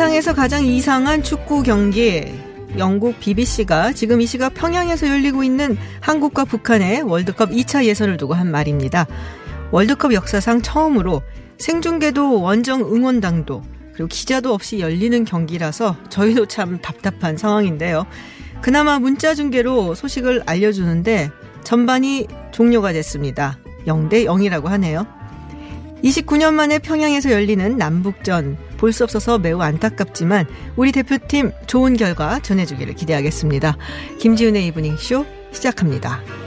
세상에서 가장 이상한 축구 경기. 영국 BBC가 지금 이 시각 평양에서 열리고 있는 한국과 북한의 월드컵 2차 예선을 두고 한 말입니다. 월드컵 역사상 처음으로 생중계도 원정 응원당도 그리고 기자도 없이 열리는 경기라서 저희도 참 답답한 상황인데요. 그나마 문자 중계로 소식을 알려주는데 전반이 종료가 됐습니다. 0대 0이라고 하네요. 29년 만에 평양에서 열리는 남북전 볼 수 없어서 매우 안타깝지만 우리 대표팀 좋은 결과 전해주기를 기대하겠습니다. 김지윤의 이브닝 쇼 시작합니다.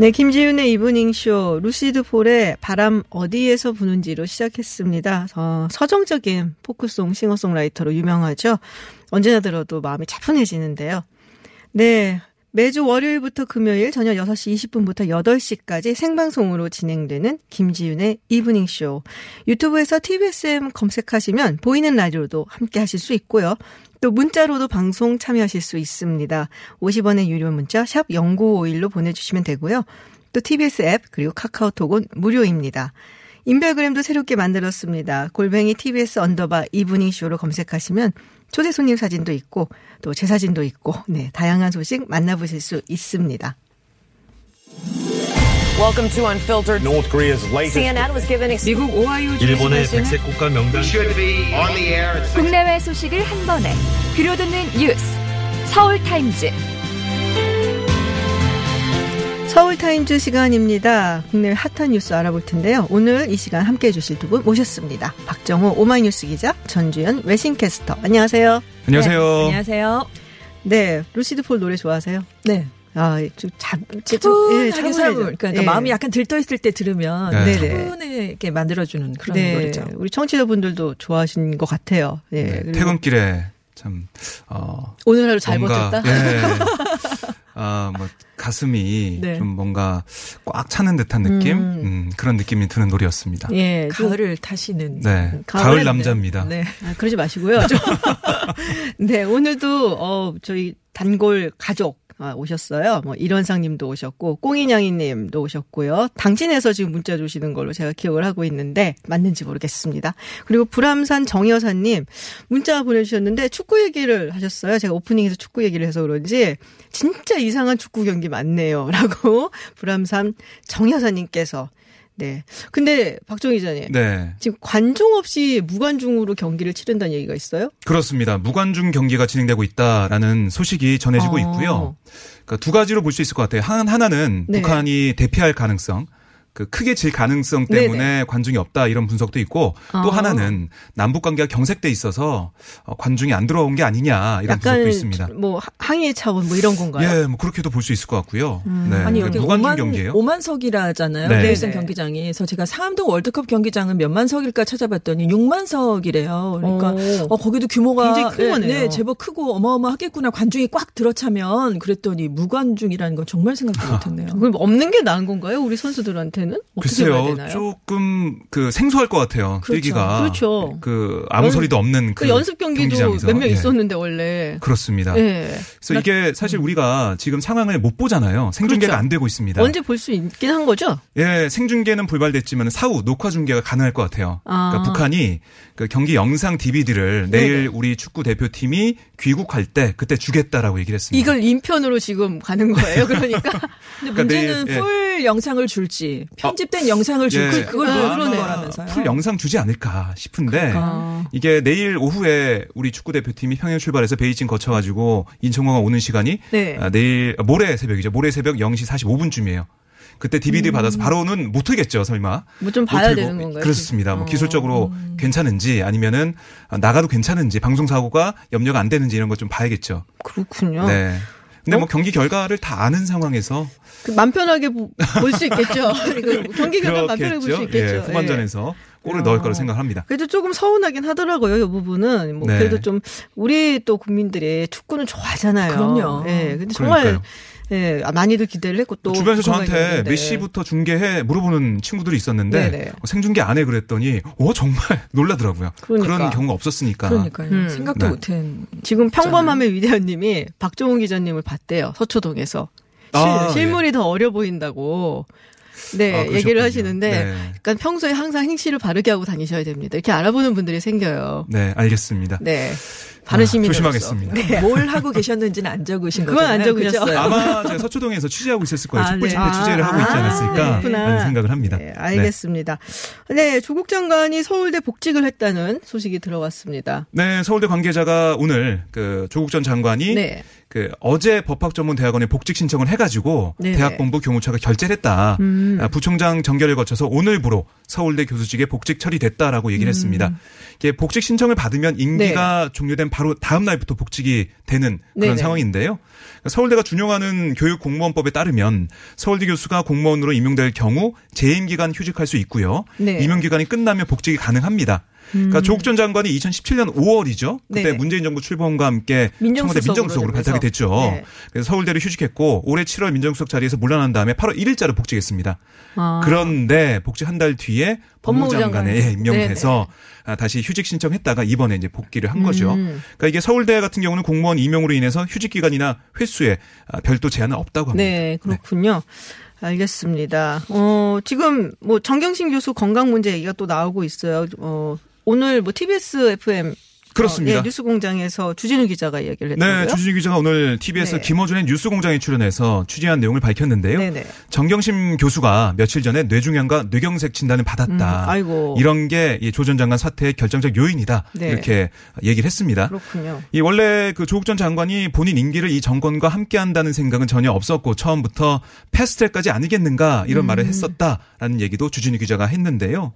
네, 김지윤의 이브닝 쇼 루시드 폴의 바람 어디에서 부는지로 시작했습니다. 어, 서정적인 포크송 싱어송라이터로 유명하죠. 언제나 들어도 마음이 차분해지는데요. 네. 매주 월요일부터 금요일 저녁 6시 20분부터 8시까지 생방송으로 진행되는 김지윤의 이브닝 쇼. 유튜브에서 TBS FM 검색하시면 보이는 라디오도 함께 하실 수 있고요. 또 문자로도 방송 참여하실 수 있습니다. 50원의 유료 문자 샵 0951로 보내주시면 되고요. 또 TBS 앱 그리고 카카오톡은 무료입니다. 인별그램도 새롭게 만들었습니다. 골뱅이 TBS 언더바 이브닝 쇼로 검색하시면 초대 손님 사진도 있고 또 제 사진도 있고 네 다양한 소식 만나보실 수 있습니다. Welcome to Unfiltered. North Korea's latest CNN was given 미국 오하이오 일본의 백색 국가 명단 should be on the air 국내외 소식을 한 번에 들려듣는 뉴스 서울 타임즈 서울 타임즈 시간입니다. 국내 핫한 뉴스 알아볼 텐데요. 오늘 이 시간 함께 해주실 두 분 모셨습니다. 박정호 오마이뉴스 기자, 전주현 외신 캐스터. 안녕하세요. 안녕하세요. 안녕하세요. 네, 루시드 폴 노래 좋아하세요? 네. 아, 좀 자, 차분하게 차분해져. 삶을, 그러니까 예. 마음이 약간 들떠 있을 때 들으면 네. 차분하게 만들어주는 그런 네, 노래죠. 우리 청취자분들도 좋아하신 것 같아요. 예. 네, 퇴근길에 참 어, 오늘 하루 잘 뭔가, 버텼다. 예. 아, 뭐 가슴이 네. 좀 뭔가 꽉 차는 듯한 느낌, 음. 음, 그런 느낌이 드는 노래였습니다. 예, 좀- 가을을 타시는. 네, 가을 남자입니다. 네. 아, 그러지 마시고요. 좀. 네, 오늘도, 어, 저희 단골 가족, 아, 오셨어요. 뭐, 이런상 님도 오셨고, 꽁이냥이 님도 오셨고요. 당진에서 지금 문자 주시는 걸로 제가 기억을 하고 있는데, 맞는지 모르겠습니다. 그리고 불암산 정여사님, 문자 보내주셨는데, 축구 얘기를 하셨어요. 제가 오프닝에서 축구 얘기를 해서 그런지, 진짜 이상한 축구 경기 많네요. 라고, 불암산 정여사님께서, 네. 근데, 박정 기자님. 네, 지금 관중 없이 무관중으로 경기를 치른다는 얘기가 있어요? 그렇습니다. 무관중 경기가 진행되고 있다라는 소식이 전해지고 어. 있고요. 그러니까 두 가지로 볼 수 있을 것 같아요. 한, 하나는 네. 북한이 대피할 가능성, 그 크게 질 가능성 때문에 관중이 없다 이런 분석도 있고 또 아. 하나는 남북 관계가 경색돼 있어서 어, 관중이 안 들어온 게 아니냐 이런 분석도 있습니다. 뭐 하- 항의 차원 뭐 이런 건가요? 예, 뭐 그렇게도 볼 수 있을 것 같고요. 네. 아니 여기 무관중 5만, 경기예요. 5만석이라잖아요. 네. 대일선 네네. 경기장이. 그래서 제가 상암동 월드컵 경기장은 몇만 석일까 찾아봤더니 6만 석이래요. 그러니까 오. 어, 거기도 규모가 굉장히 큰 거네요. 네, 제법 크고 어마어마하겠구나. 관중이 꽉 들어차면 그랬더니 무관중이라는 건 정말 생각도 못했네요. 그럼 없는 게 나은 건가요? 우리 선수들한테 는 어떻게 글쎄요? 조금 그 생소할 것 같아요. 그렇죠. 뛰기가 그렇죠. 그 아무 연- 소리도 없는 그 그 연습 경기도 경기장에서. 몇명 예. 있었는데 원래. 그렇습니다. 예. 그래서 이게 사실 우리가 지금 상황을 못 보잖아요. 생중계가 그렇죠. 안 되고 있습니다. 언제 볼 수 있긴 한 거죠? 예, 생중계는 불발됐지만 사후 녹화 중계가 가능할 것 같아요. 아. 그러니까 북한이 그 경기 영상 DVD를 내일 우리 축구 대표팀이 귀국할 때 그때 주겠다라고 얘기를 했습니다. 이걸 인편으로 지금 가는 거예요. 그러니까 근데 그러니까 문제는 내일, 예. 풀 영상을 줄지 편집된 영상을 줄지 예. 그걸 아, 모르는 그러네요. 거라면서요. 풀 영상 주지 않을까 싶은데 아. 이게 내일 오후에 우리 축구 대표팀이 평양 출발해서 베이징 거쳐가지고 인천공항 오는 시간이 네. 아, 내일 아, 모레 새벽이죠. 모레 새벽 0시 45분쯤이에요. 그때 DVD 받아서 바로는 못 틀겠죠, 설마. 뭐좀못 봐야. 되는 건가요? 그렇습니다. 뭐 어. 기술적으로 괜찮은지 아니면은 나가도 괜찮은지 방송 사고가 염려가 안 되는지 이런 거좀 봐야겠죠. 그렇군요. 네. 근데 어? 뭐 경기 결과를 다 아는 상황에서 그맘 편하게 볼 수 있겠죠. 그 경기 결과 맘 편하게 볼 수. 있겠죠. 예, 후반전에서 골을 어. 넣을 거라 생각합니다. 그래도 조금 서운하긴 하더라고요. 이 부분은 뭐 네. 그래도 좀 우리 또 국민들이 축구는 좋아하잖아요. 그럼요. 예, 근데 정말 그러니까요. 예, 아, 많이들 기대를 했고 또 주변에서 저한테. 몇 시부터 중계해 물어보는 친구들이 있었는데 네네. 어, 생중계 안 해 그랬더니 어 정말 놀라더라고요. 그러니까. 그런 경우가 없었으니까. 그러니까요. 음. 생각도 네. 못한. 지금 평범함의 위대한님이 박종훈 기자님을 봤대요. 서초동에서 실, 아, 실물이 더 어려 보인다고. 네, 아. 얘기를 하시는데 네. 약간 평소에 항상 행실을 바르게 하고 다니셔야 됩니다. 이렇게 알아보는 분들이 생겨요. 네, 알겠습니다. 네. 바른 아, 시민으로서. 조심하겠습니다. 네. 뭘 하고 계셨는지는 안 적으신 그건 안 거잖아요. 적으셨어요. 아마 제가 서초동에서 취재하고 있었을 거예요. 아, 촛불 네. 집회 취재를 하고 있지 아, 않았을까 그렇구나. 라는 생각을 합니다. 네, 알겠습니다. 네. 조국 장관이 서울대 복직을 했다는 소식이 들어왔습니다. 네, 서울대 관계자가 오늘 그 조국 전 장관이 네. 그 어제 법학전문대학원에 복직 신청을 해가지고 네네. 대학본부 교무처가 결재를 했다. 음. 아, 부총장 정결을 거쳐서 오늘부로 서울대 교수직에 복직 처리됐다라고 얘기를 했습니다. 이게 복직 신청을 받으면 임기가 종료된 바로 다음 날부터 복직이 되는 그런 네네. 상황인데요. 서울대가 준용하는 교육공무원법에 따르면 서울대 교수가 공무원으로 임용될 경우 재임 기간 휴직할 수 있고요. 네. 임용 기간이 끝나면 복직이 가능합니다. 그러니까 조국 전 장관이 2017년 5월이죠. 그때 음. 네네. 문재인 정부 출범과 함께 청와대 민정수석으로 발탁이. 됐죠. 네. 그래서 서울대를 휴직했고 올해 7월 민정수석 자리에서 물러난 다음에 8월 1일자로 복직했습니다. 아. 그런데 복직 한 달 뒤에 법무부 법무장관에 장관. 임명돼서 아, 다시 휴직 신청했다가 이번에 이제 복귀를 한 거죠. 음. 그러니까 이게 서울대 같은 경우는 공무원 임용으로 인해서 휴직 기간이나 횟수에 아, 별도 제한은 없다고 합니다. 네, 그렇군요. 알겠습니다. 어, 지금 뭐 정경심 교수 건강 문제 얘기가 또 나오고 있어요. 어, 오늘 뭐 TBS FM 그렇습니다. 어, 예, 뉴스 공장에서 주진우 기자가 이야기를 했다고요. 네, 주진우 기자가 오늘 TBS 네. 김어준의 뉴스공장에 출연해서 취재한 내용을 밝혔는데요. 네네. 정경심 교수가 며칠 전에 뇌중양과 뇌경색 진단을 받았다. 음, 아이고. 이런 게 조전 장관 사태의 결정적 요인이다. 네. 이렇게 얘기를 했습니다. 그렇군요. 이 원래 그 조국 전 장관이 본인 임기를 이 정권과 함께한다는 생각은 전혀 없었고 처음부터 패스트트랙까지 아니겠는가 이런 음. 말을 했었다라는 얘기도 주진우 기자가 했는데요.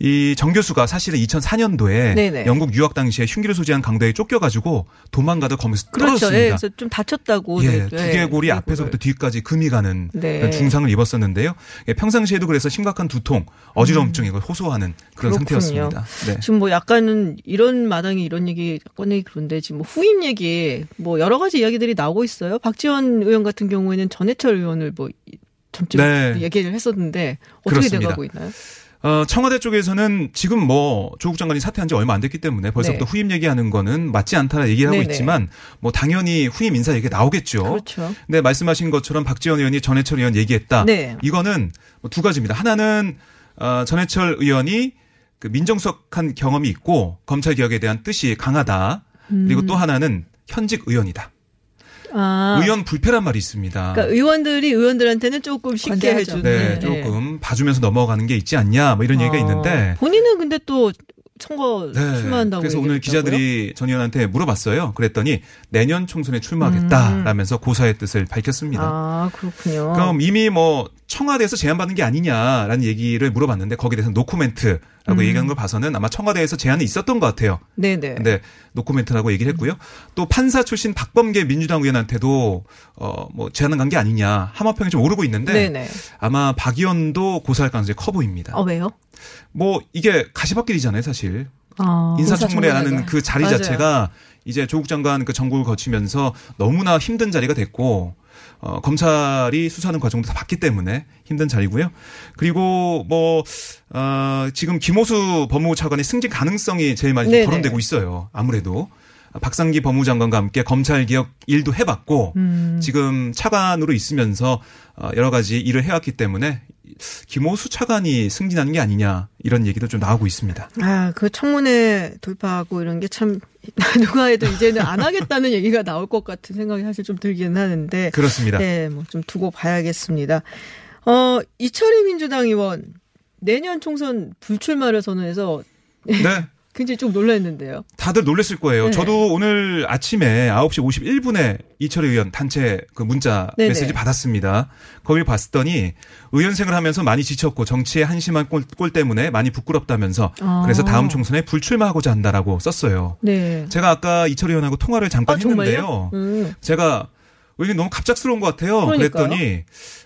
이 정 교수가 사실은 2004년도에 네네. 영국 유학 당시에 흉 기를 소지한 강도에 쫓겨가지고 도망가다 검에서 그렇죠. 예, 떨어졌습니다. 그래서 좀 다쳤다고. 예, 네, 두개골이 네, 앞에서부터 뒤까지 금이 가는 네. 중상을 입었었는데요. 예, 평상시에도 그래서 심각한 두통, 어지럼증 이걸 호소하는 그런 음. 그렇군요. 상태였습니다. 네. 지금 뭐 약간은 이런 마당에 이런 얘기 꺼내기 그런데 지금 뭐 후임 얘기 뭐 여러 가지 이야기들이 나오고 있어요. 박지원 의원 같은 경우에는 전해철 의원을 뭐 점점 네. 얘기를 했었는데 어떻게 그렇습니다. 돼가고 있나요? 어, 청와대 쪽에서는 지금 뭐 조국 장관이 사퇴한 지 얼마 안 됐기 때문에 벌써부터 네. 후임 얘기하는 거는 맞지 않다라 얘기를 하고 네네. 있지만 뭐 당연히 후임 인사 얘기가 나오겠죠. 그렇죠. 근데 말씀하신 것처럼 박지원 의원이 전해철 의원 얘기했다. 네. 이거는 뭐 두 가지입니다. 하나는 어, 전해철 의원이 그 민정수석한 경험이 있고 검찰 개혁에 대한 뜻이 강하다. 그리고 또 하나는 현직 의원이다. 음. 아, 의원 불패란 말이 있습니다. 그러니까 의원들이 의원들한테는 조금 쉽게 관대하죠. 해주는. 네, 조금 봐주면서 넘어가는 게 있지 않냐, 뭐 이런 얘기가 아, 있는데. 본인은 근데 또 선거 네. 출마한다고 그래서 오늘? 기자들이 전 의원한테 물어봤어요. 그랬더니 내년 총선에 음. 출마하겠다라면서 고사의 뜻을 밝혔습니다. 아 그렇군요. 그럼 이미 뭐 청와대에서 제안받는 게 아니냐라는 얘기를 물어봤는데 거기에 대해서 노코멘트라고 음. 얘기한 걸 봐서는 아마 청와대에서 제안이 있었던 것 같아요. 네네. 근데 노코멘트라고 얘기를 했고요. 또 판사 출신 박범계 민주당 의원한테도 어뭐 제안은 간게 아니냐 하마평이 좀 오르고 있는데 네네. 아마 박 의원도 고사할 가능성이 커 보입니다. 어 왜요? 뭐 이게 가시밭길이잖아요, 사실. 아, 인사청문회라는. 그 자리 맞아요. 자체가 이제 조국 장관 그 정국을 거치면서 너무나 힘든 자리가 됐고 어, 검찰이 수사하는 과정도 다 봤기 때문에 힘든 자리고요. 그리고 뭐 어, 지금 김호수 법무부 차관의 승진 가능성이 제일 많이 네네. 거론되고 있어요. 아무래도 박상기 법무부 장관과 함께 검찰 개혁 일도 해봤고 음. 지금 차관으로 있으면서 어, 여러 가지 일을 해왔기 때문에 김호수 차관이 승진하는 게 아니냐 이런 얘기도 좀 나오고 있습니다. 아, 그 청문회 돌파하고 이런 게 참 누가 해도 이제는 안 하겠다는 얘기가 나올 것 같은 생각이 사실 좀 들기는 하는데. 그렇습니다. 네, 뭐 좀 두고 봐야겠습니다. 어, 이철희 민주당 의원 내년 총선 불출마를 선언해서 네. 굉장히 좀 놀랐는데요. 다들 놀랐을 거예요. 네. 저도 오늘 아침에 9시 51분에 이철희 의원 단체 그 문자 네네. 메시지 받았습니다. 거길 봤더니 의원생을 하면서 많이 지쳤고 정치에 한심한 꼴, 꼴 때문에 많이 부끄럽다면서 아. 그래서 다음 총선에 불출마하고자 한다라고 썼어요. 네. 제가 아까 이철희 의원하고 통화를 잠깐 아? 했는데요. 음. 제가 의원님 너무 갑작스러운 것 같아요. 그러니까요. 그랬더니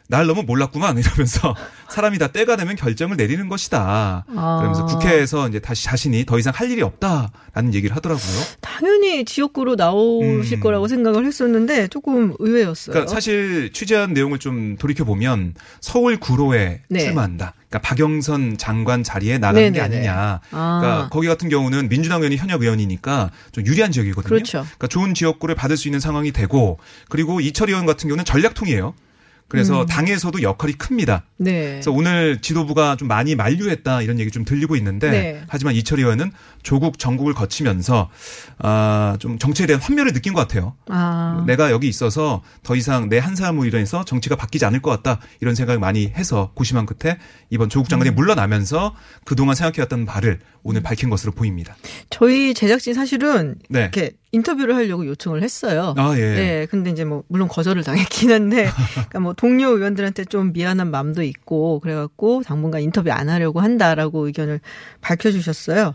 날 너무 몰랐구만 이러면서 사람이 다 때가 되면 결정을 내리는 것이다. 아. 그러면서 국회에서 이제 다시 자신이 더 이상 할 일이 없다라는 얘기를 하더라고요. 당연히 지역구로 나오실 음. 거라고 생각을 했었는데 조금 의외였어요. 그러니까 사실 취재한 내용을 좀 돌이켜 보면 서울 구로에 네. 출마한다. 그러니까 박영선 장관 자리에 게 네네네. 아니냐. 아. 그러니까 거기 같은 경우는 민주당 의원이 현역 의원이니까 좀 유리한 지역이거든요. 그렇죠. 그러니까 좋은 지역구를 받을 수 있는 상황이 되고 그리고 이철희 의원 같은 경우는 전략통이에요. 그래서 음. 당에서도 역할이 큽니다. 네. 그래서 오늘 지도부가 좀 많이 만류했다 이런 얘기 좀 들리고 있는데 네. 하지만 이철희 의원은 조국 전국을 거치면서 아, 좀 정치에 대한 환멸을 느낀 것 같아요. 아. 내가 여기 있어서 더 이상 내 한 사람으로 인해서 정치가 바뀌지 않을 것 같다 이런 생각을 많이 해서 고심한 끝에 이번 조국 장관이 음. 물러나면서 그동안 생각해왔던 바를 오늘 밝힌 것으로 보입니다. 저희 제작진 사실은 네. 이렇게 인터뷰를 하려고 요청을 했어요. 아, 예. 네, 근데 이제 뭐 물론 거절을 당했긴 한데, 그러니까 뭐 동료 의원들한테 좀 미안한 마음도 있고 그래 갖고 당분간 인터뷰 안 하려고 한다라고 의견을 밝혀 주셨어요.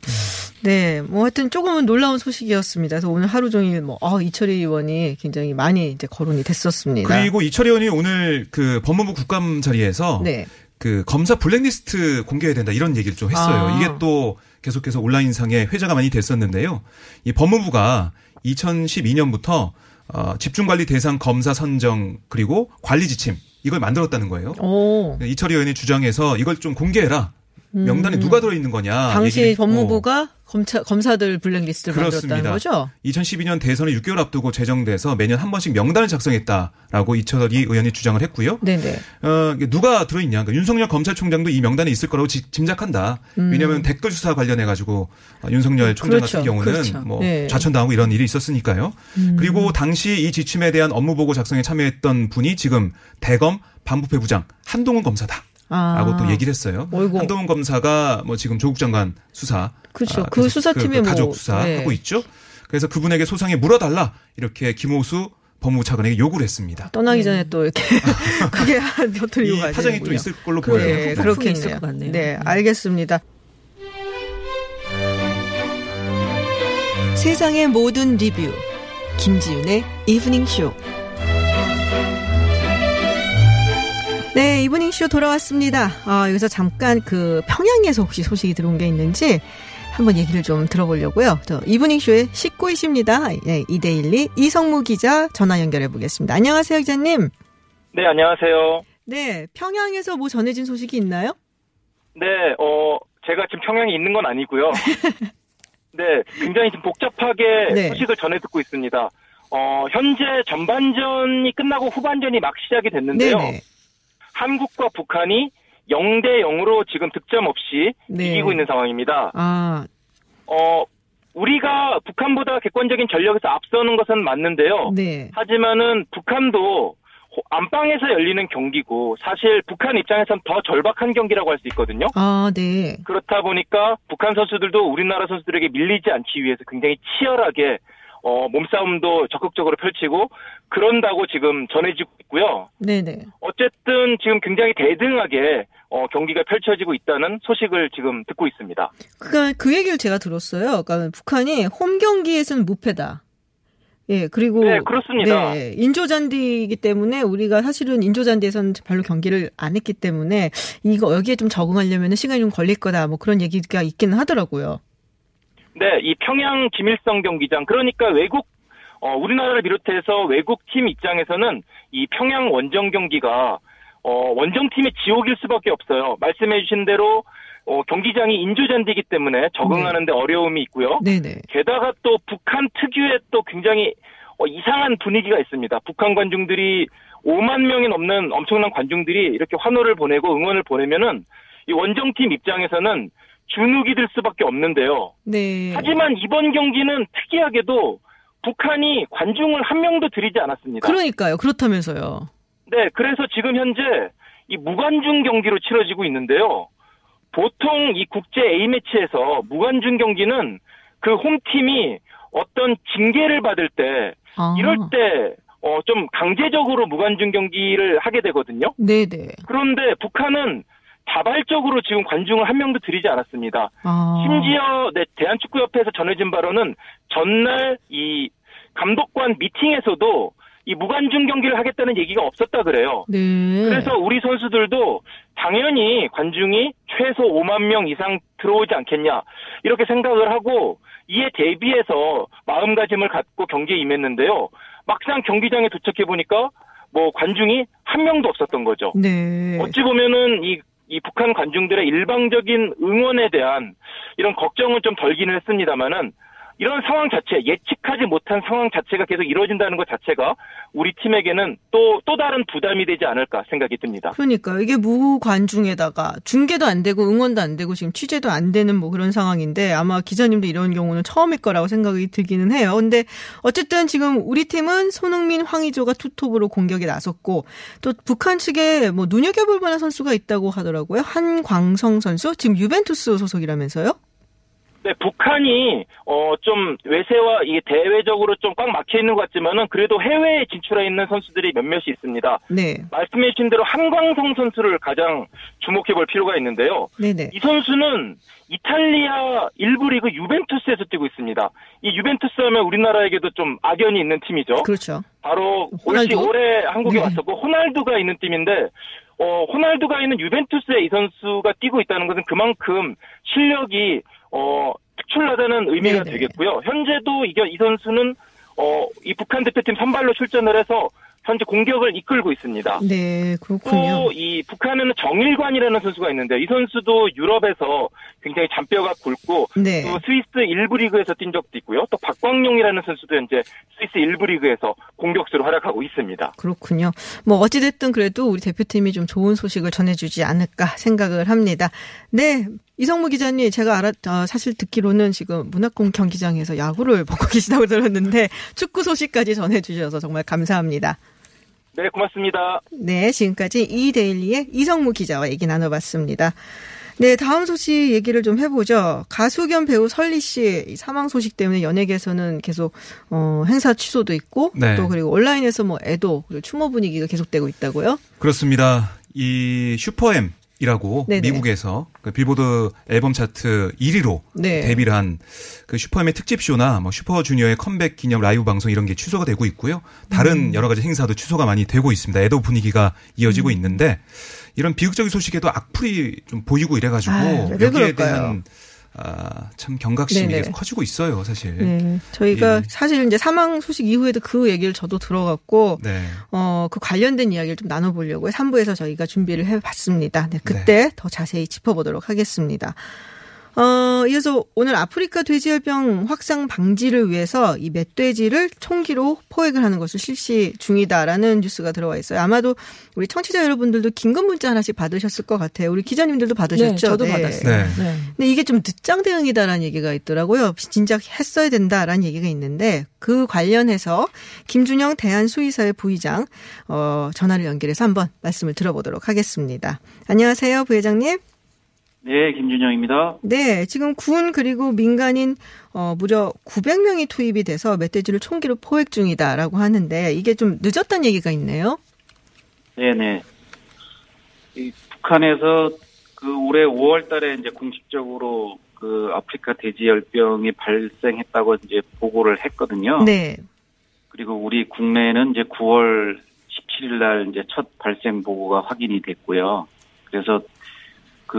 네, 뭐 하여튼 조금은 놀라운 소식이었습니다. 그래서 오늘 하루 종일 뭐 아, 이철희 의원이 굉장히 많이 이제 거론이 됐었습니다. 그리고 이철희 의원이 오늘 그 법무부 국감 자리에서 네, 그 검사 블랙리스트 공개해야 된다 이런 얘기를 좀 했어요. 아. 이게 또 계속해서 온라인상에 회자가 많이 됐었는데요. 이 법무부가 2012년부터 어, 집중관리 대상 검사 선정 그리고 관리 지침 이걸 만들었다는 거예요. 오. 이철희 의원이 주장해서 이걸 좀 공개해라. 명단에 누가 들어있는 거냐. 음. 당시 얘기를. 법무부가 검사, 검사들 블랙리스트를 그렇습니다. 만들었다는 거죠? 2012년 대선을 6개월 앞두고 제정돼서 매년 한 번씩 명단을 작성했다라고 이철희 의원이 주장을 했고요. 네네. 어, 이게 누가 들어있냐. 그러니까 윤석열 검찰총장도 이 명단에 있을 거라고 지- 짐작한다. 왜냐하면 댓글 수사 관련해가지고 어, 윤석열 총장 음. 그렇죠. 같은 경우는 그렇죠. 뭐 네. 음. 좌천당하고 이런 일이 있었으니까요. 그리고 당시 이 지침에 대한 업무보고 작성에 참여했던 분이 지금 대검 반부패 부장 한동훈 검사다. 아. 라고 또 얘기를 했어요. 어이구. 한동훈 검사가 뭐 지금 조국 장관 수사. 그렇죠. 아, 그 수사팀에 그 가족 뭐, 수사하고 네. 있죠. 그래서 그분에게 소상에 물어달라. 이렇게 김호수 법무부 차관에게 요구를 했습니다. 떠나기 전에 또 이렇게 그게 한 어떤 이 이유가 파장이 좀 되는군요. 있을 걸로. 보여요. 네, 그렇겠네요. 있을 것 같네요. 네, 음. 알겠습니다. 세상의 모든 리뷰 김지윤의 이브닝 쇼. 네, 이브닝 쇼 돌아왔습니다. 아, 여기서 잠깐 그 평양에서 혹시 소식이 들어온 게 있는지 한번 얘기를 좀 들어보려고요. 저 이브닝 쇼의 식구이십니다. 네, 이데일리 이성무 기자 전화 연결해 보겠습니다. 안녕하세요, 기자님. 네, 안녕하세요. 네, 평양에서 뭐 전해진 소식이 있나요? 네, 어, 제가 지금 평양에 있는 건 아니고요. 네, 굉장히 지금 복잡하게 네. 소식을 전해 듣고 있습니다. 어, 현재 전반전이 끝나고 후반전이 막 시작이 됐는데요. 네네. 한국과 북한이 0대 0으로 지금 득점 없이 네. 이기고 있는 상황입니다. 아, 어, 우리가 북한보다 객관적인 전력에서 앞서는 것은 맞는데요. 네. 하지만은 북한도 호- 안방에서 열리는 경기고 사실 북한 입장에선 더 절박한 경기라고 할 수 있거든요. 아, 네. 그렇다 보니까 북한 선수들도 우리나라 선수들에게 밀리지 않기 위해서 굉장히 치열하게 어, 몸싸움도 적극적으로 펼치고 그런다고 지금 전해지고 있고요. 네네. 어쨌든 지금 굉장히 대등하게 어, 경기가 펼쳐지고 있다는 소식을 지금 듣고 있습니다. 그니까 그 얘기를 제가 들었어요. 그러니까 북한이 홈 경기에서는 무패다. 예, 그리고. 네, 그렇습니다. 네, 인조잔디이기 때문에 우리가 사실은 인조잔디에서는 별로 경기를 안 했기 때문에 이거 여기에 좀 적응하려면 시간이 좀 걸릴 거다. 뭐 그런 얘기가 있기는 하더라고요. 네, 이 평양 김일성 경기장 그러니까 외국 어, 우리나라를 비롯해서 외국 팀 입장에서는 이 평양 원정 경기가 어, 원정 팀의 지옥일 수밖에 없어요. 말씀해주신 대로 어, 경기장이 인조잔디이기 때문에 적응하는데 어려움이 있고요. 네네. 게다가 또 북한 특유의 또 굉장히 어, 이상한 분위기가 있습니다. 북한 관중들이 5만 명이 넘는 엄청난 관중들이 이렇게 환호를 보내고 응원을 보내면은 이 원정팀 입장에서는 주눅이 들 수밖에 없는데요. 네. 하지만 이번 경기는 특이하게도 북한이 관중을 한 명도 들이지 않았습니다. 그러니까요. 그렇다면서요. 네, 그래서 지금 현재 이 무관중 경기로 치러지고 있는데요. 보통 이 국제 A매치에서 무관중 경기는 그 홈팀이 어떤 징계를 받을 때 아. 이럴 때 어, 좀 강제적으로 무관중 경기를 하게 되거든요. 네네. 그런데 북한은 자발적으로 지금 관중을 한 명도 들이지 않았습니다. 아. 심지어 네, 대한축구협회에서 전해진 바로는 전날 이 감독관 미팅에서도 이 무관중 경기를 하겠다는 얘기가 없었다 그래요. 네. 그래서 우리 선수들도 당연히 관중이 최소 5만 명 이상 들어오지 않겠냐 이렇게 생각을 하고 이에 대비해서 마음가짐을 갖고 경기에 임했는데요. 막상 경기장에 도착해 보니까 뭐 관중이 한 명도 없었던 거죠. 네. 어찌 보면은 이, 이 북한 관중들의 일방적인 응원에 대한 이런 걱정은 좀 덜기는 했습니다만은 이런 상황 자체, 예측하지 못한 상황 자체가 계속 이루어진다는 것 자체가 우리 팀에게는 또, 또 다른 부담이 되지 않을까 생각이 듭니다. 그러니까 이게 무관중에다가 중계도 안 되고 응원도 안 되고 지금 취재도 안 되는 뭐 그런 상황인데 아마 기자님도 이런 경우는 처음일 거라고 생각이 들기는 해요. 근데 어쨌든 지금 우리 팀은 손흥민, 황의조가 투톱으로 공격에 나섰고 또 북한 측에 뭐 눈여겨볼 만한 선수가 있다고 하더라고요. 한광성 선수 지금 유벤투스 소속이라면서요? 네, 북한이 어 좀 외세와 이게 대외적으로 좀 꽉 막혀 있는 것 같지만은 그래도 해외에 진출해 있는 선수들이 몇몇이 있습니다. 네. 말씀해 주신 대로 한광성 선수를 가장 주목해 볼 필요가 있는데요. 네네. 이 선수는 이탈리아 일부 리그 유벤투스에서 뛰고 있습니다. 이 유벤투스 하면 우리나라에게도 좀 악연이 있는 팀이죠. 그렇죠. 바로 호날두? 올해 한국에 네. 왔었고 호날두가 있는 팀인데 어 호날두가 있는 유벤투스에 이 선수가 뛰고 있다는 것은 그만큼 실력이 어 특출나다는 의미가 네네. 되겠고요. 현재도 이게 이 선수는 어 이 북한 대표팀 선발로 출전을 해서 현재 공격을 이끌고 있습니다. 네, 그렇군요. 또 이 북한에는 정일관이라는 선수가 있는데 이 선수도 유럽에서 굉장히 잔뼈가 굵고 네. 또 스위스 일부 리그에서 뛴 적도 있고요. 또 박광용이라는 선수도 현재 스위스 일부 리그에서 공격수로 활약하고 있습니다. 그렇군요. 뭐 어찌됐든 그래도 우리 대표팀이 좀 좋은 소식을 전해주지 않을까 생각을 합니다. 네. 이성무 기자님, 제가 알아, 어, 사실 듣기로는 지금 문학공 경기장에서 야구를 보고 계시다고 들었는데 축구 소식까지 전해주셔서 정말 감사합니다. 네, 고맙습니다. 네, 지금까지 이데일리의 이성무 기자와 얘기 나눠봤습니다. 네, 다음 소식 얘기를 좀 해보죠. 가수 겸 배우 설리 씨 사망 소식 때문에 연예계에서는 계속 어, 행사 취소도 있고 네. 또 그리고 온라인에서 뭐 애도 그리고 추모 분위기가 계속되고 있다고요. 그렇습니다. 이 슈퍼엠 이라고 네네. 미국에서 그 빌보드 앨범 차트 1위로 네. 데뷔를 한 그 슈퍼엠의 특집 쇼나 뭐 슈퍼주니어의 컴백 기념 라이브 방송 이런 게 취소가 되고 있고요. 다른 음. 여러 가지 행사도 취소가 많이 되고 있습니다. 애도 분위기가 음. 이어지고 있는데 이런 비극적인 소식에도 악플이 좀 보이고 이래가지고 아유, 왜 여기에 그럴까요? 대한 아, 참 경각심이 네네. 계속 커지고 있어요, 사실. 네, 저희가 예. 사실 이제 사망 소식 이후에도 그 얘기를 저도 들어갔고 네. 어, 그 관련된 이야기를 좀 나눠보려고 3부에서 저희가 준비를 해봤습니다. 네, 그때 더 자세히 짚어보도록 하겠습니다. 어, 이어서 오늘 아프리카 돼지열병 확산 방지를 위해서 이 멧돼지를 총기로 포획을 하는 것을 실시 중이다라는 뉴스가 들어와 있어요. 아마도 우리 청취자 여러분들도 긴급 문자 하나씩 받으셨을 것 같아요. 우리 기자님들도 받으셨죠? 네, 저도 받았어요. 네. 네. 근데 이게 좀 늦장 대응이다라는 얘기가 있더라고요. 진작 했어야 된다라는 얘기가 있는데 그 관련해서 김준영 대한수의사회 부의장 어, 전화를 연결해서 한번 말씀을 들어보도록 하겠습니다. 안녕하세요, 부회장님. 네, 김준영입니다. 네, 지금 군 그리고 민간인 어, 무려 900명이 투입이 돼서 멧돼지를 총기로 포획 중이다라고 하는데 이게 좀 늦었다는 얘기가 있네요. 네네. 이 북한에서 그 올해 5월 달에 이제 공식적으로 그 아프리카 돼지열병이 발생했다고 이제 보고를 했거든요. 네. 그리고 우리 국내에는 이제 9월 17일 날 이제 첫 발생 보고가 확인이 됐고요. 그래서 그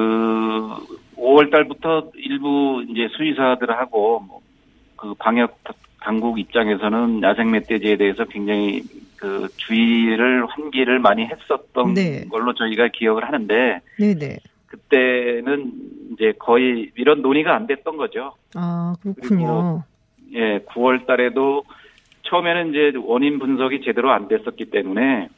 5월 달부터 일부 이제 수의사들하고 뭐 그 방역 당국 입장에서는 야생 멧돼지에 대해서 굉장히 그 주의를 환기를 많이 했었던 네. 걸로 저희가 기억을 하는데 네네. 그때는 이제 거의 이런 논의가 안 됐던 거죠. 아, 그렇군요. 예, 9월 달에도 처음에는 이제 원인 분석이 제대로 안 됐었기 때문에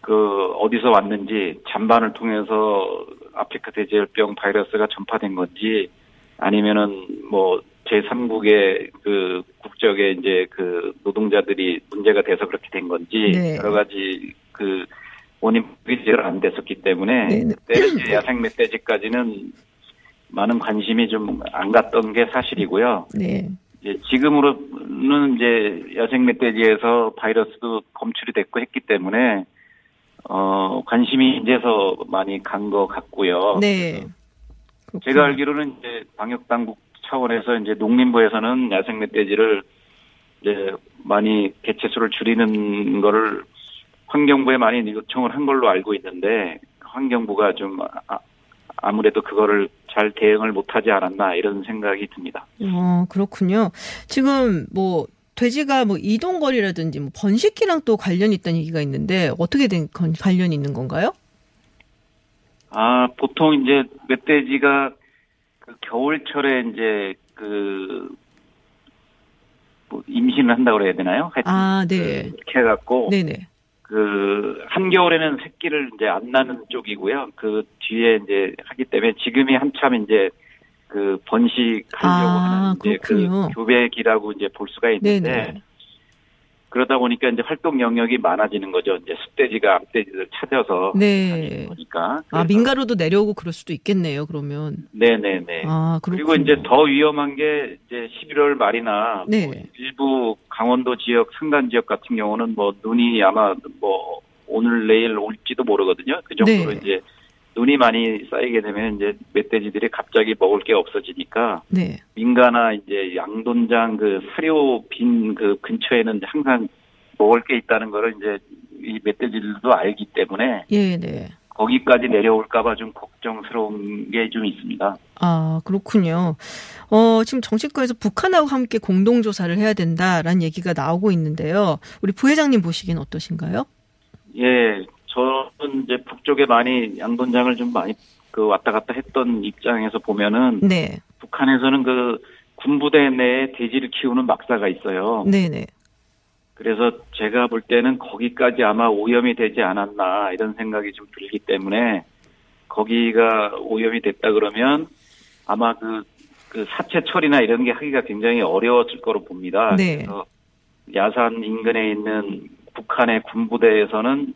그 어디서 왔는지 잔반을 통해서 아프리카 돼지열병 바이러스가 전파된 건지 아니면은 뭐 제3국의 그 국적의 이제 그 노동자들이 문제가 돼서 그렇게 된 건지 네. 여러 가지 그 원인 분석이 안 됐었기 때문에 네, 네. 그때는 이제 야생 멧돼지까지는 많은 관심이 좀 안 갔던 게 사실이고요. 네. 이제 지금으로는 이제 야생 멧돼지에서 바이러스도 검출이 됐고 했기 때문에 어 관심이 이제서 많이 간 것 같고요. 네. 제가 알기로는 이제 방역 당국 차원에서 이제 농림부에서는 야생 멧돼지를 이제 많이 개체수를 줄이는 거를 환경부에 많이 요청을 한 걸로 알고 있는데 환경부가 좀 아, 아무래도 그거를 잘 대응을 못하지 않았나 이런 생각이 듭니다. 어, 그렇군요. 지금 뭐 돼지가 뭐 이동 거리라든지 뭐 번식기랑 또 관련이 있다는 얘기가 있는데 어떻게 된 건- 관련이 있는 건가요? 아 보통 이제 멧돼지가 그 겨울철에 이제 그 뭐 임신을 한다고 그래야 되나요? 하여튼 아, 네. 이렇게 해 갖고 네네. 그 한겨울에는 새끼를 이제 안 낳는 쪽이고요. 그 뒤에 이제 하기 때문에 지금이 한참 이제 그 번식하려고 아, 하는 이제 그렇군요. 그 교배기라고 이제 볼 수가 있는데 네네. 그러다 보니까 이제 활동 영역이 많아지는 거죠. 이제 숫돼지가 암돼지를 찾아서 네. 보니까 아, 민가로도 내려오고 그럴 수도 있겠네요, 그러면. 네네네. 아, 그렇군요. 그리고 이제 더 위험한 게 이제 11월 말이나 네. 뭐 일부 강원도 지역, 산간 지역 같은 경우는 뭐 눈이 아마 뭐 오늘 내일 올지도 모르거든요. 그 정도로 네. 이제 눈이 많이 쌓이게 되면 이제 멧돼지들이 갑자기 먹을 게 없어지니까 네. 민가나 이제 양돈장 그 사료 빈 그 근처에는 항상 먹을 게 있다는 거를 이제 이 멧돼지들도 알기 때문에 예, 네. 거기까지 내려올까봐 좀 걱정스러운 게 좀 있습니다. 아, 그렇군요. 어, 지금 정치권에서 북한하고 함께 공동 조사를 해야 된다라는 얘기가 나오고 있는데요. 우리 부회장님 보시기엔 어떠신가요? 예, 이제 북쪽에 많이 양돈장을 좀 많이 그 왔다 갔다 했던 입장에서 보면은 네. 북한에서는 그 군부대 내에 돼지를 키우는 막사가 있어요. 네네. 그래서 제가 볼 때는 거기까지 아마 오염이 되지 않았나 이런 생각이 좀 들기 때문에 거기가 오염이 됐다 그러면 아마 그, 그 사체 처리나 이런 게 하기가 굉장히 어려웠을 거로 봅니다. 네. 그래서 야산 인근에 있는 북한의 군부대에서는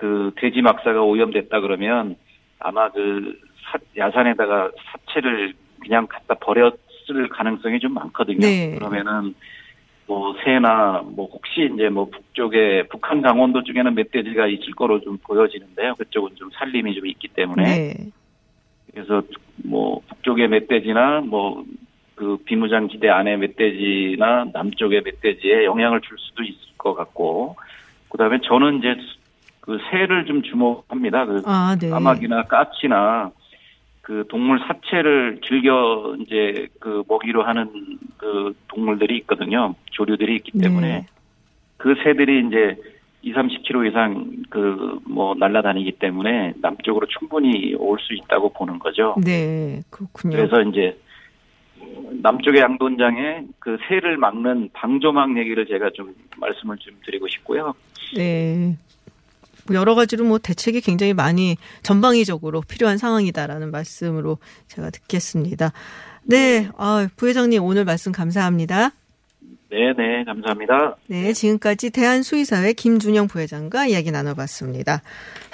그 돼지 막사가 오염됐다 그러면 아마 그 사- 야산에다가 사체를 그냥 갖다 버렸을 가능성이 좀 많거든요. 네. 그러면은 뭐 새나 뭐 혹시 이제 뭐 북쪽에 북한 강원도 쪽에는 멧돼지가 있을 거로 좀 보여지는데요. 그쪽은 좀 살림이 좀 있기 때문에 네. 그래서 뭐 북쪽의 멧돼지나 뭐 그 비무장 지대 안의 멧돼지나 남쪽의 멧돼지에 영향을 줄 수도 있을 것 같고 그다음에 저는 이제 그 새를 좀 주목합니다. 그 아, 네. 까마귀나 까치나 그 동물 사체를 즐겨 이제 그 먹이로 하는 그 동물들이 있거든요. 조류들이 있기 때문에 네. 그 새들이 이제 2, 30km 이상 그 뭐 날아다니기 때문에 남쪽으로 충분히 올 수 있다고 보는 거죠. 네. 그렇군요. 그래서 이제 남쪽의 양돈장에 그 새를 막는 방조망 얘기를 제가 좀 말씀을 좀 드리고 싶고요. 네. 뭐 여러 가지로 뭐 대책이 굉장히 많이 전방위적으로 필요한 상황이다라는 말씀으로 제가 듣겠습니다. 네. 아, 부회장님 오늘 말씀 감사합니다. 네네 감사합니다. 네, 지금까지 대한수의사회 김준영 부회장과 이야기 나눠봤습니다.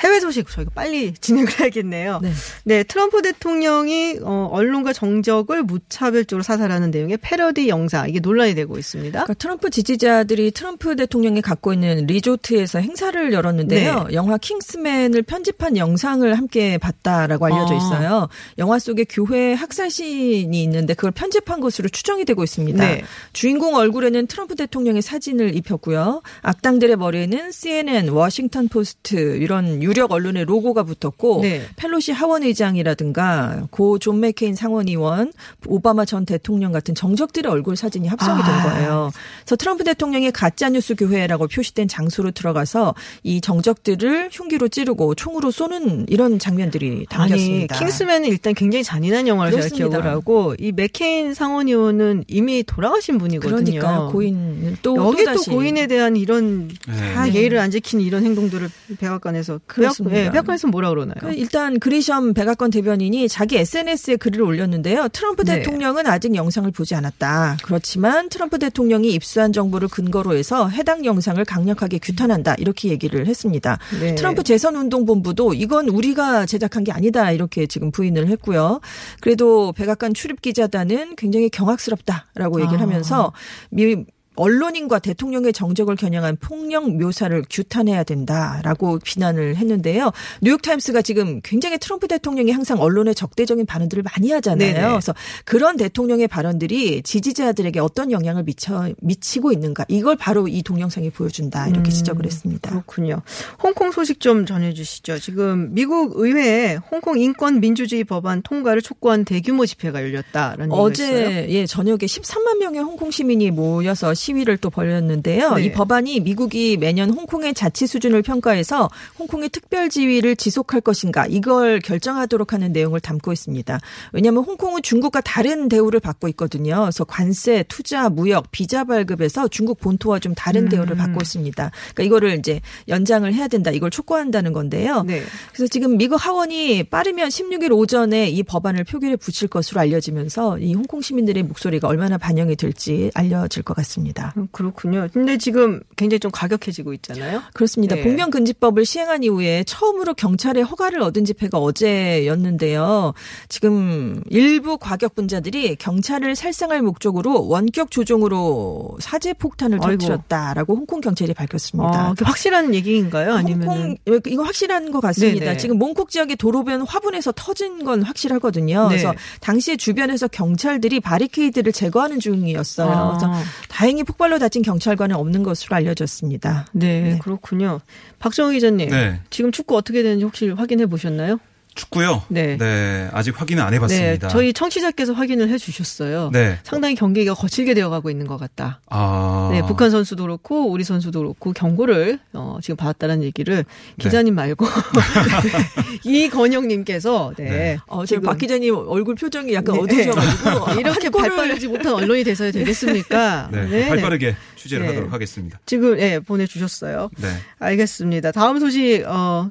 해외 소식 저희가 빨리 진행을 해야겠네요. 네. 네, 트럼프 대통령이 어, 언론과 정적을 무차별적으로 사살하는 내용의 패러디 영상 이게 논란이 되고 있습니다. 그러니까 트럼프 지지자들이 트럼프 대통령이 갖고 있는 리조트에서 행사를 열었는데요. 네. 영화 킹스맨을 편집한 영상을 함께 봤다라고 알려져 아. 있어요. 영화 속에 교회 학살신이 있는데 그걸 편집한 것으로 추정이 되고 있습니다. 네. 주인공 얼굴에 는 트럼프 대통령의 사진을 입혔고요. 악당들의 머리에는 CNN, 워싱턴 포스트 이런 유력 언론의 로고가 붙었고 네. 펠로시 하원 의장이라든가 고 존 맥케인 상원 의원, 오바마 전 대통령 같은 정적들의 얼굴 사진이 합성이 된 아. 거예요. 그래서 트럼프 대통령이 가짜 뉴스 교회라고 표시된 장소로 들어가서 이 정적들을 흉기로 찌르고 총으로 쏘는 이런 장면들이 담겼습니다. 킹스맨은 일단 굉장히 잔인한 영화를 제가 그렇습니다. 기억을 하고 이 맥케인 상원 의원은 이미 돌아가신 분이거든요. 그러니까 요. 그러니까요. 고인을 또 여기 또, 또다시. 고인에 대한 이런 네. 다 예의를 안 지킨 이런 행동들을 백악관에서 그렇습니다. 백악, 네, 백악관에서 뭐라 그러나요? 그 일단 그리션 백악관 대변인이 자기 SNS에 글을 올렸는데요. 트럼프 네. 대통령은 아직 영상을 보지 않았다. 그렇지만 트럼프 대통령이 입수한 정보를 근거로 해서 해당 영상을 강력하게 규탄한다. 이렇게 얘기를 했습니다. 네. 트럼프 재선 운동 본부도 이건 우리가 제작한 게 아니다. 이렇게 지금 부인을 했고요. 그래도 백악관 출입 기자단은 굉장히 경악스럽다라고 얘기를 아. 하면서 미 you 언론인과 대통령의 정적을 겨냥한 폭력 묘사를 규탄해야 된다라고 비난을 했는데요. 뉴욕타임스가 지금 굉장히 트럼프 대통령이 항상 언론에 적대적인 발언들을 많이 하잖아요. 네네. 그래서 그런 대통령의 발언들이 지지자들에게 어떤 영향을 미쳐 미치고 있는가 이걸 바로 이 동영상이 보여준다 이렇게 음, 지적을 했습니다. 그렇군요. 홍콩 소식 좀 전해주시죠. 지금 미국 의회에 홍콩 인권 민주주의 법안 통과를 촉구한 대규모 집회가 열렸다라는. 어제 예 저녁에 13만 명의 홍콩 시민이 모여서 시위를 또 벌였는데요. 네. 이 법안이 미국이 매년 홍콩의 자치 수준을 평가해서 홍콩의 특별 지위를 지속할 것인가 이걸 결정하도록 하는 내용을 담고 있습니다. 왜냐하면 홍콩은 중국과 다른 대우를 받고 있거든요. 그래서 관세, 투자, 무역, 비자 발급에서 중국 본토와 좀 다른 음. 대우를 받고 있습니다. 그러니까 이거를 이제 연장을 해야 된다. 이걸 촉구한다는 건데요. 네. 그래서 지금 미국 하원이 빠르면 16일 오전에 이 법안을 표결에 붙일 것으로 알려지면서 이 홍콩 시민들의 목소리가 얼마나 반영이 될지 알려질 것 같습니다. 음, 그렇군요. 근데 지금 굉장히 좀 가격해지고 있잖아요. 그렇습니다. 네. 복면금지법을 시행한 이후에 처음으로 경찰의 허가를 얻은 집회가 어제였는데요. 지금 일부 과격 분자들이 경찰을 살상할 목적으로 원격 조종으로 사제 폭탄을. 터뜨렸다라고 홍콩 경찰이 밝혔습니다. 아, 확실한 얘기인가요? 아니면 홍콩 이거 확실한 것 같습니다. 네네. 지금 몽콕 지역의 도로변 화분에서 터진 건 확실하거든요. 네. 그래서 당시에 주변에서 경찰들이 바리케이드를 제거하는 중이었어요. 아. 그래서 다행히 폭발로 다친 경찰관은 없는 것으로 알려졌습니다. 네, 네. 그렇군요. 박정희 기자님, 네. 지금 축구 어떻게 되는지 혹시 확인해 보셨나요? 축구요? 네. 아직 확인은 안 해봤습니다. 네, 저희 청취자께서 확인을 해주셨어요. 네. 상당히 경기가 거칠게 되어가고 있는 것 같다. 아. 네, 북한 선수도 그렇고 우리 선수도 그렇고 경고를 어, 지금 받았다는 얘기를 기자님 말고 이건영님께서 네, 네. 어, 지금 지금 박 기자님 얼굴 표정이 약간 네. 어두우셔가지고 이렇게 한 골을- 발빠르지 못한 언론이 돼서야 되겠습니까? 네. 발빠르게 취재를 네. 하도록 하겠습니다. 지금 예 보내주셨어요. 네. 알겠습니다. 다음 소식 어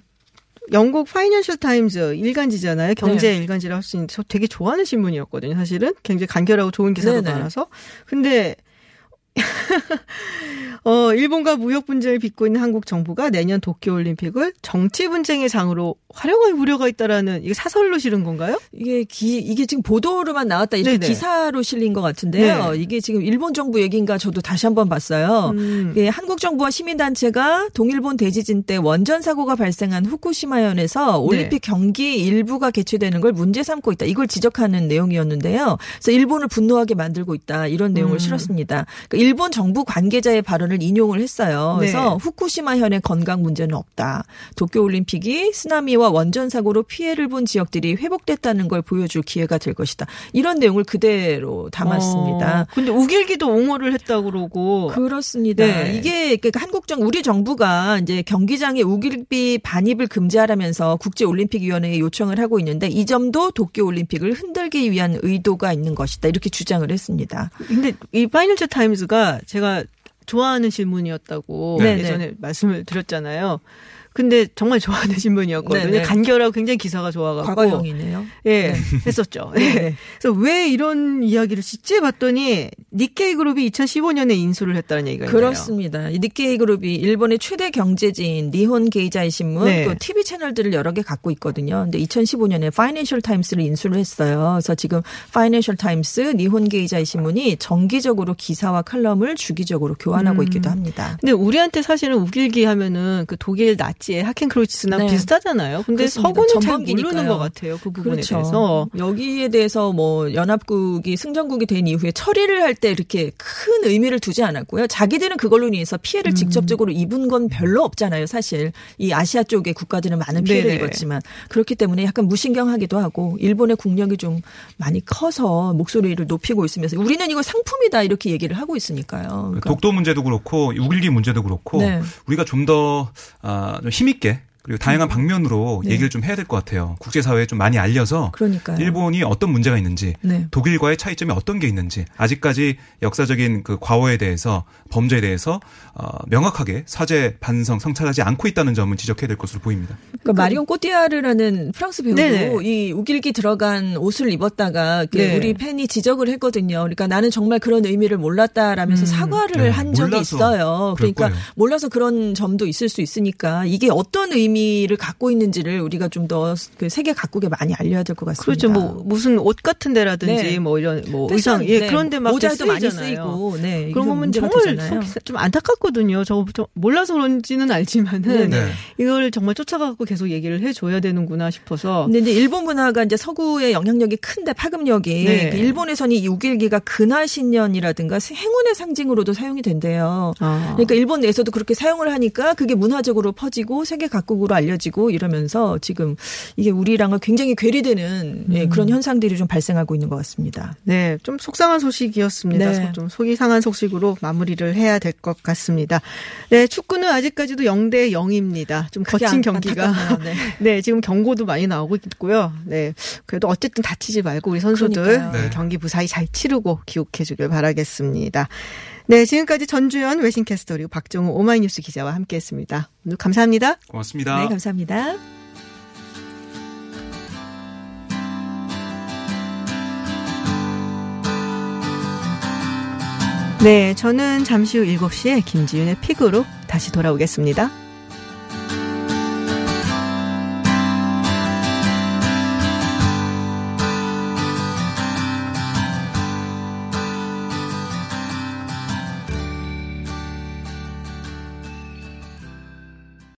영국 파이낸셜 타임즈 일간지잖아요. 경제 네. 일간지라 할수 있는 저 되게 좋아하는 신문이었거든요. 사실은 굉장히 간결하고 좋은 기사도 네네. 많아서. 근데 어 일본과 무역 분쟁을 빚고 있는 한국 정부가 내년 도쿄 올림픽을 정치 분쟁의 장으로 활용할 우려가 있다라는 이게 사설로 실은 건가요? 이게 기, 이게 지금 보도로만 나왔다 이렇게 네네. 기사로 실린 것 같은데요. 네. 이게 지금 일본 정부 얘기인가 저도 다시 한번 봤어요. 음. 예, 한국 정부와 시민단체가 동일본 대지진 때 원전 사고가 발생한 후쿠시마현에서 네. 올림픽 경기 일부가 개최되는 걸 문제 삼고 있다. 이걸 지적하는 내용이었는데요. 그래서 일본을 분노하게 만들고 있다. 이런 내용을 음. 실었습니다. 그러니까 일본 정부 관계자의 발언을 인용을 했어요. 그래서 네. 후쿠시마 현의 건강 문제는 없다. 도쿄 올림픽이 쓰나미와 원전 사고로 피해를 본 지역들이 회복됐다는 걸 보여줄 기회가 될 것이다. 이런 내용을 그대로 담았습니다. 어, 근데 우길기도 옹호를 했다고 그러고 그렇습니다. 네. 이게 그러니까 한국 정 우리 정부가 이제 경기장에 우길비 반입을 금지하라면서 국제 올림픽 위원회에 요청을 하고 있는데 이 점도 도쿄 올림픽을 흔들기 위한 의도가 있는 것이다. 이렇게 주장을 했습니다. 근데 이 파이낸셜 타임즈가 제가 좋아하는 신문이었다고 네네. 예전에 말씀을 드렸잖아요. 근데 정말 좋아하는 신문이었거든요. 네네. 간결하고 굉장히 기사가 좋아가지고 과거형이네요. 예, 했었죠. 예. 네. 그래서 왜 이런 이야기를 짓지 봤더니 니케이 그룹이 2015년에 인수를 했다는 얘기가 있네요. 그렇습니다. 이 니케이 그룹이 일본의 최대 경제지인 니혼 게이자이 신문 네. 또 TV 채널들을 여러 개 갖고 있거든요. 근데 2015년에 파이낸셜 타임스를 인수를 했어요. 그래서 지금 파이낸셜 타임스, 니혼 게이자이 신문이 정기적으로 기사와 칼럼을 주기적으로 교환하고 음. 있기도 합니다. 근데 우리한테 사실은 욱일기 하면은 그 독일 나치 의 하켄크로이츠나 네. 비슷하잖아요. 근데. 서구는 잘. 모르는 것 같아요. 그 부분에 그렇죠. 대해서. 여기에 대해서 뭐 연합국이 승전국이 된 이후에 처리를 할 때 이렇게 큰 의미를 두지 않았고요. 자기들은 그걸로 인해서 피해를 음. 직접적으로 입은 건 별로 없잖아요. 사실 이 아시아 쪽의 국가들은 많은 피해를 네네. 입었지만 그렇기 때문에 약간 무신경하기도 하고 일본의 국력이 좀 많이 커서 목소리를 높이고 있으면서 우리는 이거 상품이다 이렇게 얘기를 하고 있으니까요. 그러니까 독도 문제도 그렇고 우길기 문제도 그렇고 네. 우리가 좀더 아, 좀 힘있게 그리고 다양한 방면으로 네. 얘기를 좀 해야 될 것 같아요. 국제사회에 좀 많이 알려서 그러니까요. 일본이 어떤 문제가 있는지 네. 독일과의 차이점이 어떤 게 있는지 아직까지 역사적인 그 과오에 대해서 범죄에 대해서 어, 명확하게 사죄 반성 성찰하지 않고 있다는 점은 지적해야 될 것으로 보입니다. 그러니까 마리온 꼬띠아르라는 프랑스 배우도 네네. 이 우길기 들어간 옷을 입었다가 네. 우리 팬이 지적을 했거든요. 그러니까 나는 정말 그런 의미를 몰랐다라면서 사과를 네, 한 적이 있어요. 그러니까 거예요. 몰라서 그런 점도 있을 수 있으니까 이게 어떤 의미 를 갖고 있는지를 우리가 좀 더 그 세계 각국에 많이 알려야 될 것 같습니다. 그렇죠. 뭐 무슨 옷 같은 데라든지 네. 뭐 이런 뭐 패션, 의상 예 네. 그런 데막 모자도 많이. 쓰이고 네. 그런 거면 정말 되잖아요. 좀 안타깝거든요. 저, 저 몰라서 그런지는 알지만은 네. 이걸 정말 쫓아가고 계속 얘기를 해 줘야 되는구나 싶어서. 근데 이제 일본 문화가 이제 서구의 영향력이 큰데 파급력이 네. 그 일본에서는 이 우길기가 근화 신년이라든가 행운의 상징으로도 사용이 된대요. 아. 그러니까 일본 내에서도 그렇게 사용을 하니까 그게 문화적으로 퍼지고 세계 각국으로 알려지고 이러면서 지금 이게 우리랑은 굉장히 괴리되는 예, 그런 현상들이 좀 발생하고 있는 것 같습니다. 네, 좀 속상한 소식이었습니다. 네. 소- 좀 속이 상한 소식으로 마무리를 해야 될 것 같습니다. 네, 축구는 아직까지도 0대 0입니다. 좀 거친 안- 경기가. 네. 네, 지금 경고도 많이 나오고 있고요. 네, 그래도 어쨌든 다치지 말고 우리 선수들. 네, 네. 경기 무사히 잘 치르고 귀국해 주길 바라겠습니다. 네, 지금까지 전주현 외신캐스터 그리고 박정우 오마이뉴스 기자와 함께했습니다. 오늘 감사합니다. 고맙습니다. 네, 감사합니다. 네, 저는 잠시 후 7시에 김지윤의 픽으로 다시 돌아오겠습니다.